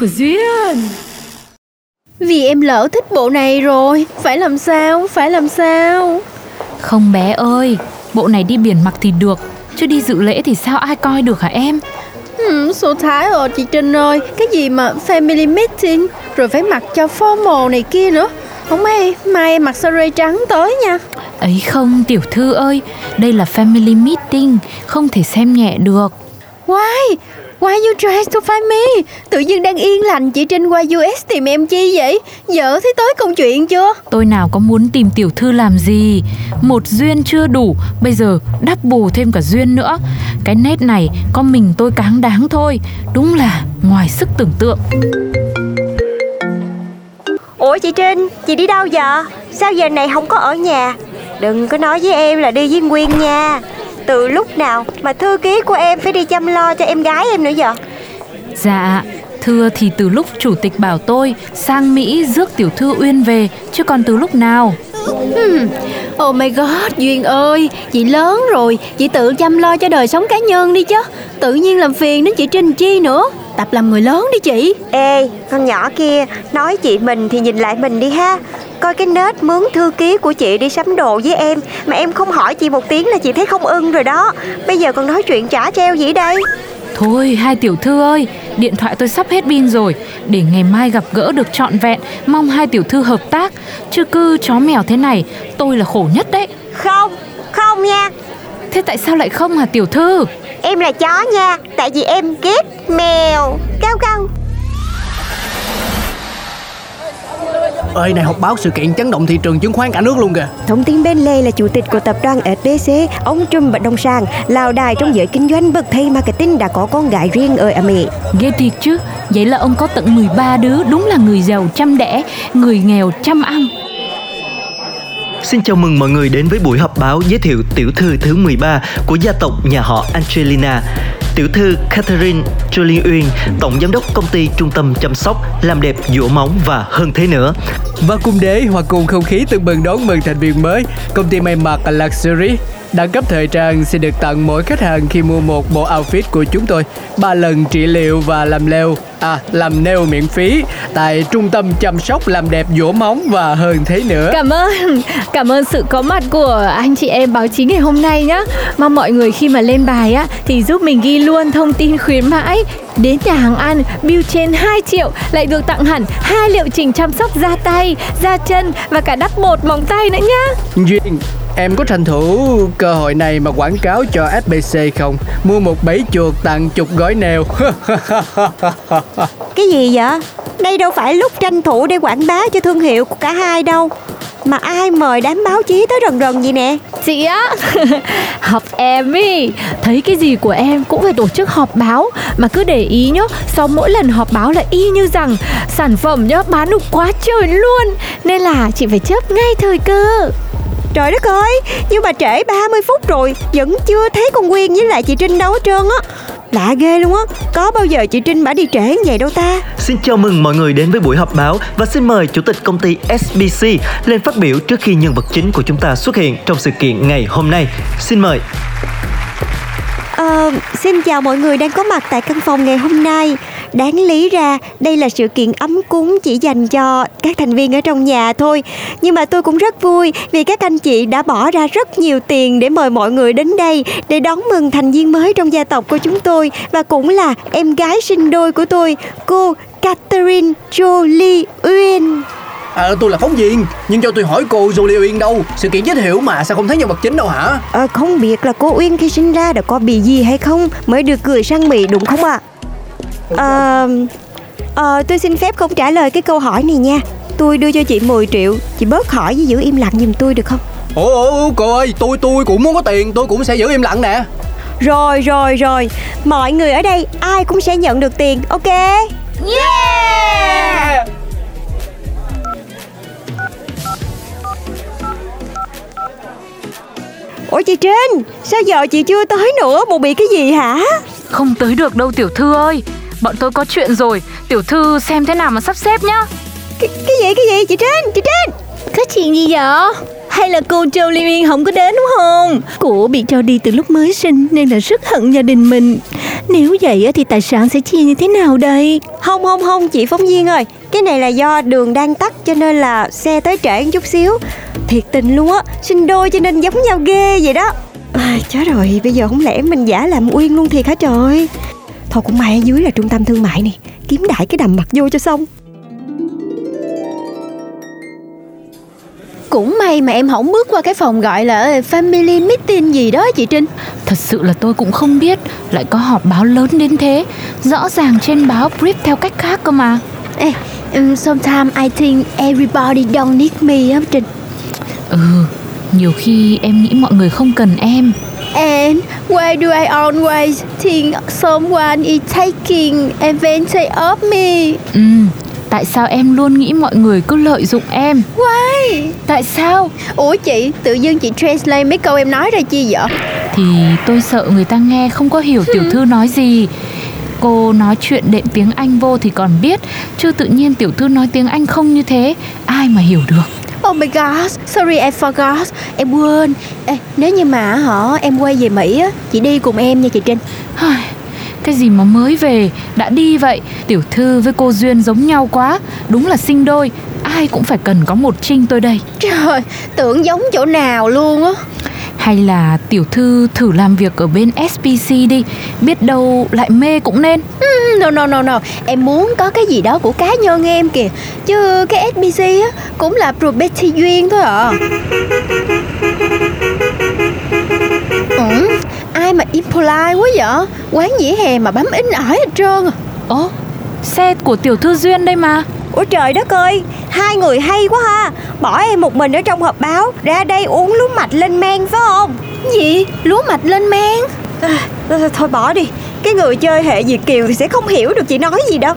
của Duyên. Vì em lỡ thích bộ này rồi. Phải làm sao, phải làm sao? Không bé ơi, bộ này đi biển mặc thì được, chứ đi dự lễ thì sao ai coi được hả em? hmm, Số thái rồi chị Trinh ơi. Cái gì mà family meeting Rồi phải mặc cho formal này kia nữa. Không may, mai em mặc sơ rê trắng tới nha. Ấy không, tiểu thư ơi, đây là family meeting, không thể xem nhẹ được. Why? Why you try to find me? Tự nhiên đang yên lành chị Trinh qua US tìm em chi vậy? Vợ thấy tới công chuyện chưa? Tôi nào có muốn tìm tiểu thư làm gì Một duyên chưa đủ Bây giờ đắp bù thêm cả duyên nữa Cái nét này có mình tôi cáng đáng thôi Đúng là ngoài sức tưởng tượng Ủa chị Trinh, chị đi đâu vậy? Sao giờ này không có ở nhà? Đừng có nói với em là đi với Nguyên nha Từ lúc nào mà thư ký của em phải đi chăm lo cho em gái em nữa vậy? Dạ Thưa thì từ lúc chủ tịch bảo tôi Sang Mỹ rước tiểu thư Uyên về Chứ còn từ lúc nào Hmm. Oh my god, Duyên ơi, chị lớn rồi, chị tự chăm lo cho đời sống cá nhân đi chứ. Tự nhiên làm phiền đến chị Trinh chi nữa. Tập làm người lớn đi chị. Ê, con nhỏ kia, nói chị mình thì nhìn lại mình đi ha Coi cái nết mướn thư ký của chị đi sắm đồ với em. Mà em không hỏi chị một tiếng là chị thấy không ưng rồi đó. Bây giờ còn nói chuyện trả treo gì đây. Thôi hai tiểu thư ơi Điện thoại tôi sắp hết pin rồi. Để ngày mai gặp gỡ được trọn vẹn Mong hai tiểu thư hợp tác. Chứ cứ chó mèo thế này Tôi là khổ nhất đấy. Không, không nha. Thế tại sao lại không hả tiểu thư? Em là chó nha Tại vì em ghét mèo. Cao cao Ơi này họp báo sự kiện chấn động thị trường chứng khoán cả nước luôn kìa Thông tin bên lề là chủ tịch của tập đoàn SBC, ông Trùm Bất Động Sản, lào đài trong giới kinh doanh bậc thầy marketing đã có con gái riêng ở Mỹ. Ghê thiệt chứ Vậy là ông có tận 13 đứa Đúng là người giàu chăm đẻ Người nghèo chăm ăn Xin chào mừng mọi người đến với buổi họp báo giới thiệu tiểu thư thứ 13 của gia tộc nhà họ Angelina. Tiểu thư Catherine Julie Uyên, tổng giám đốc công ty trung tâm chăm sóc, làm đẹp, dũa móng và hơn thế nữa. Và cùng đế hòa cùng không khí tưng bừng đón mừng thành viên mới Công ty may mặc Luxury Đẳng cấp thời trang sẽ được tặng mỗi khách hàng khi mua một bộ outfit của chúng tôi ba lần trị liệu và làm leo À, làm nail miễn phí Tại trung tâm chăm sóc làm đẹp dũa móng và hơn thế nữa Cảm ơn, cảm ơn sự có mặt của anh chị em báo chí ngày hôm nay nhá. Mong mọi người khi mà lên bài á thì giúp mình ghi luôn thông tin khuyến mãi. Đến nhà hàng ăn, bill trên 2 triệu lại được tặng hẳn hai liệu trình chăm sóc da tay, da chân và cả đắp bột móng tay nữa nhá. Duyên, em có tranh thủ cơ hội này mà quảng cáo cho SBC không? Mua một bẫy chuột tặng chục gói nail Cái gì vậy? Đây đâu phải lúc tranh thủ để quảng bá cho thương hiệu của cả hai đâu. Mà ai mời đám báo chí tới rần rần gì nè? Chị á, học em ý Thấy cái gì của em cũng phải tổ chức họp báo Mà cứ để ý nhá Sau mỗi lần họp báo là y như rằng Sản phẩm nhá bán được quá trời luôn Nên là chị phải chớp ngay thời cơ Trời đất ơi, nhưng mà trễ 30 phút rồi Vẫn chưa thấy con Quyên với lại chị Trinh đâu hết trơn á Lạ ghê luôn á Có bao giờ chị Trinh bả đi trễ như vậy đâu ta Xin chào mừng mọi người đến với buổi họp báo và xin mời chủ tịch công ty SBC lên phát biểu trước khi nhân vật chính của chúng ta xuất hiện trong sự kiện ngày hôm nay. Xin mời. Ờ, xin chào mọi người đang có mặt tại căn phòng ngày hôm nay Đáng lý ra đây là sự kiện ấm cúng chỉ dành cho các thành viên ở trong nhà thôi. Nhưng mà tôi cũng rất vui vì các anh chị đã bỏ ra rất nhiều tiền để mời mọi người đến đây Để đón mừng thành viên mới trong gia tộc của chúng tôi Và cũng là em gái sinh đôi của tôi, cô Catherine Jolie Uyên Ờ tôi là phóng viên Nhưng cho tôi hỏi cô Jolie Uyên đâu? Sự kiện giới thiệu mà sao không thấy nhân vật chính đâu hả? Ờ, không biết là cô Uyên khi sinh ra đã có bị gì hay không? Mới được gửi sang Mỹ đúng không ạ? Ờ, Ờ tôi xin phép không trả lời cái câu hỏi này nha. Tôi đưa cho chị 10 triệu Chị bớt hỏi với giữ im lặng giùm tôi được không? Ủa, ủa cô ơi tôi tôi cũng muốn có tiền tôi cũng sẽ giữ im lặng nè. Rồi rồi rồi. Mọi người ở đây ai cũng sẽ nhận được tiền Ok? Yeah! Ủa chị Trinh Sao giờ chị chưa tới nữa Bộ bị cái gì hả? Không tới được đâu tiểu thư ơi Bọn tôi có chuyện rồi Tiểu thư xem thế nào mà sắp xếp nhá Cái, cái gì cái gì chị Trinh Chị Trinh Có chuyện gì vậy? Hay là cô Châu Liên Uyên không có đến đúng không? Cô bị cho đi từ lúc mới sinh nên là rất hận gia đình mình. Nếu vậy á thì tài sản sẽ chia như thế nào đây? Không không không chị phóng viên ơi Cái này là do đường đang tắt cho nên là xe tới trễ một chút xíu Thiệt tình luôn á Sinh đôi cho nên giống nhau ghê vậy đó à, Chết rồi bây giờ không lẽ mình giả làm Uyên luôn thiệt hả trời Thôi cũng may ở dưới là trung tâm thương mại này Kiếm đại cái đầm mặt vô cho xong Cũng may mà em không bước qua cái phòng gọi là family meeting gì đó chị Trinh. Thật sự là tôi cũng không biết Lại có họp báo lớn đến thế Rõ ràng trên báo brief theo cách khác cơ mà Ê, um, sometimes I think everybody don't need me á Trinh. Ừ Nhiều khi em nghĩ mọi người không cần em And why do I always think someone is taking advantage of me? Ừ Tại sao em luôn nghĩ mọi người cứ lợi dụng em Why? Tại sao Ủa chị, tự dưng chị translate mấy câu em nói ra chi vậy? Thì tôi sợ người ta nghe không có hiểu tiểu thư nói gì Cô nói chuyện đệm tiếng Anh vô thì còn biết Chứ tự nhiên tiểu thư nói tiếng Anh không như thế Ai mà hiểu được Oh my god, sorry I forgot. Em quên. Ê, Nếu như mà họ em quay về Mỹ á Chị đi cùng em nha chị Trinh. Cái gì mà mới về? Đã đi vậy Tiểu thư với cô Duyên giống nhau quá. Đúng là sinh đôi Ai cũng phải cần có một trinh tôi đây. Trời, tưởng giống chỗ nào luôn á Hay là tiểu thư thử làm việc ở bên SPC đi. Biết đâu lại mê cũng nên. No no no no. Em muốn có cái gì đó của cá nhân em kìa. Chứ cái SBC á Cũng là property duyên thôi à ừ, Ai mà impolite quá vậy? Quán dĩa hè mà bấm in ỏi hết trơn à. Ồ, xe của tiểu thư Duyên đây mà Ủa trời đất ơi Hai người hay quá ha. Bỏ em một mình ở trong họp báo Ra đây uống lúa mạch lên men phải không? Gì? Lúa mạch lên men? À, Thôi bỏ đi Cái người chơi hệ Việt Kiều thì sẽ không hiểu được chị nói gì đâu.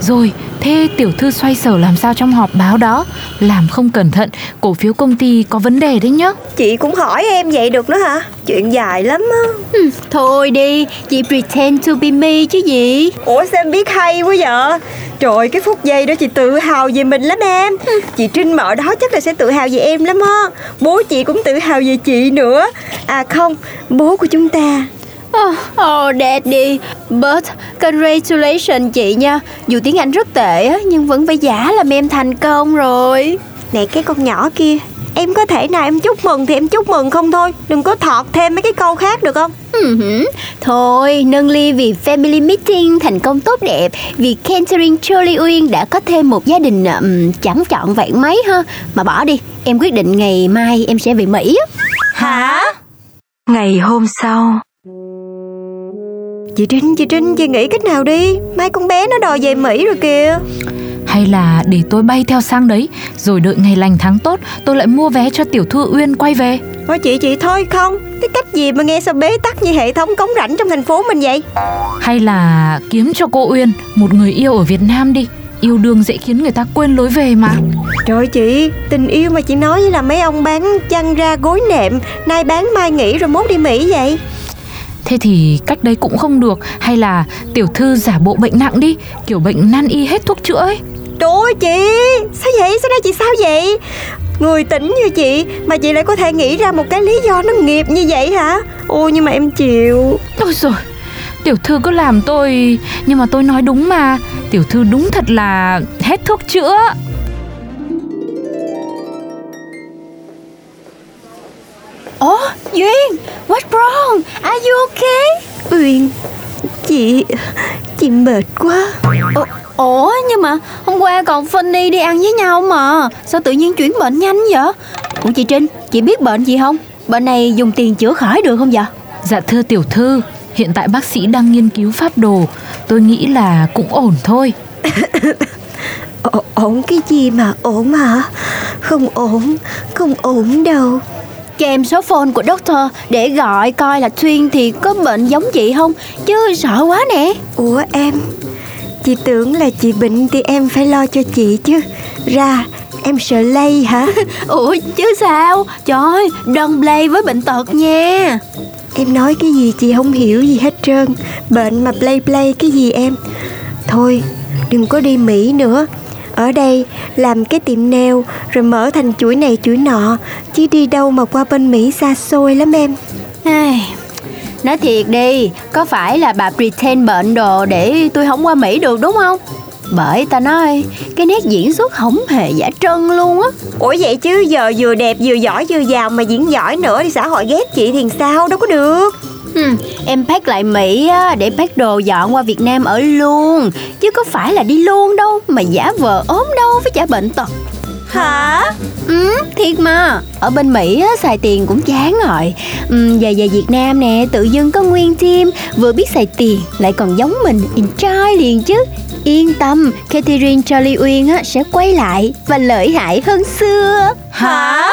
Rồi, thế tiểu thư xoay sở làm sao trong họp báo đó Làm không cẩn thận, cổ phiếu công ty có vấn đề đấy nhá. Chị cũng hỏi em vậy được nữa hả? Chuyện dài lắm á. Ừ, Thôi đi Chị pretend to be me chứ gì. Ủa sao em biết hay quá vậy? Trời cái phút giây đó chị tự hào về mình lắm em. Chị Trinh mở đó chắc là sẽ tự hào về em lắm á. Bố chị cũng tự hào về chị nữa. À không, bố của chúng ta Oh, oh daddy But congratulations chị nha. Dù tiếng Anh rất tệ á Nhưng vẫn phải giả làm em thành công rồi. Nè cái con nhỏ kia Em có thể nào em chúc mừng thì em chúc mừng không thôi. Đừng có thọt thêm mấy cái câu khác được không? Uh Thôi nâng ly vì family meeting thành công tốt đẹp Vì Catherine Jolie Uyên đã có thêm một gia đình um, chẳng chọn vẹn mấy ha. Mà bỏ đi Em quyết định ngày mai em sẽ về Mỹ á. Hả? Ngày hôm sau Chị Trinh, chị Trinh, chị nghĩ cách nào đi? Mai con bé nó đòi về Mỹ rồi kìa. Hay là để tôi bay theo sang đấy Rồi đợi ngày lành tháng tốt Tôi lại mua vé cho tiểu thư Uyên quay về. Thôi chị, chị thôi không? Cái cách gì mà nghe sao bế tắc như hệ thống cống rãnh trong thành phố mình vậy? Hay là kiếm cho cô Uyên Một người yêu ở Việt Nam đi. Yêu đương dễ khiến người ta quên lối về mà. Trời chị, tình yêu mà chị nói là mấy ông bán chăn ra gối nệm Nay bán mai nghỉ rồi mốt đi Mỹ vậy Thế thì cách đấy cũng không được Hay là tiểu thư giả bộ bệnh nặng đi Kiểu bệnh nan y hết thuốc chữa ấy? Trời ơi chị, sao vậy, sao đây chị sao vậy? Người tỉnh như chị mà chị lại có thể nghĩ ra một cái lý do nó nghiệp như vậy hả? Ôi nhưng mà em chịu. Ôi rồi Tiểu thư cứ làm tôi Nhưng mà tôi nói đúng mà. Tiểu thư đúng thật là hết thuốc chữa Ủa Duyên What's wrong? Are you okay? Uyên, chị, chị mệt quá. Ủa, Ủa nhưng mà hôm qua còn Funny đi ăn với nhau mà. Sao tự nhiên chuyển bệnh nhanh vậy? Ủa chị Trinh Chị biết bệnh gì không? Bệnh này dùng tiền chữa khỏi được không vậy? Dạ thưa tiểu thư Hiện tại bác sĩ đang nghiên cứu pháp đồ. Tôi nghĩ là cũng ổn thôi. Ổn cái gì mà ổn hả? Không ổn không ổn đâu Cho em số phone của doctor để gọi coi là Thuyên thì có bệnh giống chị không? Chứ sợ quá nè. Ủa em chị tưởng là chị bệnh thì em phải lo cho chị chứ. Ra em sợ lây hả? Ủa chứ sao? Trời ơi đừng play với bệnh tật nha. Em nói cái gì chị không hiểu gì hết trơn. Bệnh mà play play cái gì em? Thôi đừng có đi mỹ nữa ở đây làm cái tiệm nail rồi mở thành chuỗi này chuỗi nọ chứ đi đâu mà qua bên mỹ xa xôi lắm em. Ai, Nói thiệt đi Có phải là bà pretend bệnh đồ Để tôi không qua Mỹ được đúng không? Bởi ta nói Cái nét diễn xuất không hề giả trân luôn á. Ủa vậy chứ giờ vừa đẹp vừa giỏi vừa giàu mà diễn giỏi nữa thì xã hội ghét chị thì sao? Đâu có được ừ, Em pack lại Mỹ á Để pack đồ dọn qua Việt Nam ở luôn. Chứ có phải là đi luôn đâu Mà giả vờ ốm đâu với trả bệnh tật. Hả? Ừ, thiệt mà. Ở bên Mỹ á, xài tiền cũng chán rồi. Ừ, Về về Việt Nam nè Tự dưng có nguyên team Vừa biết xài tiền Lại còn giống mình trai liền chứ. Yên tâm Catherine Charlie Uyên á, sẽ quay lại Và lợi hại hơn xưa. Hả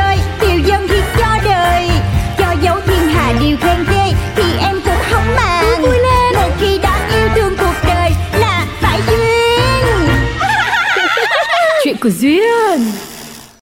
Markus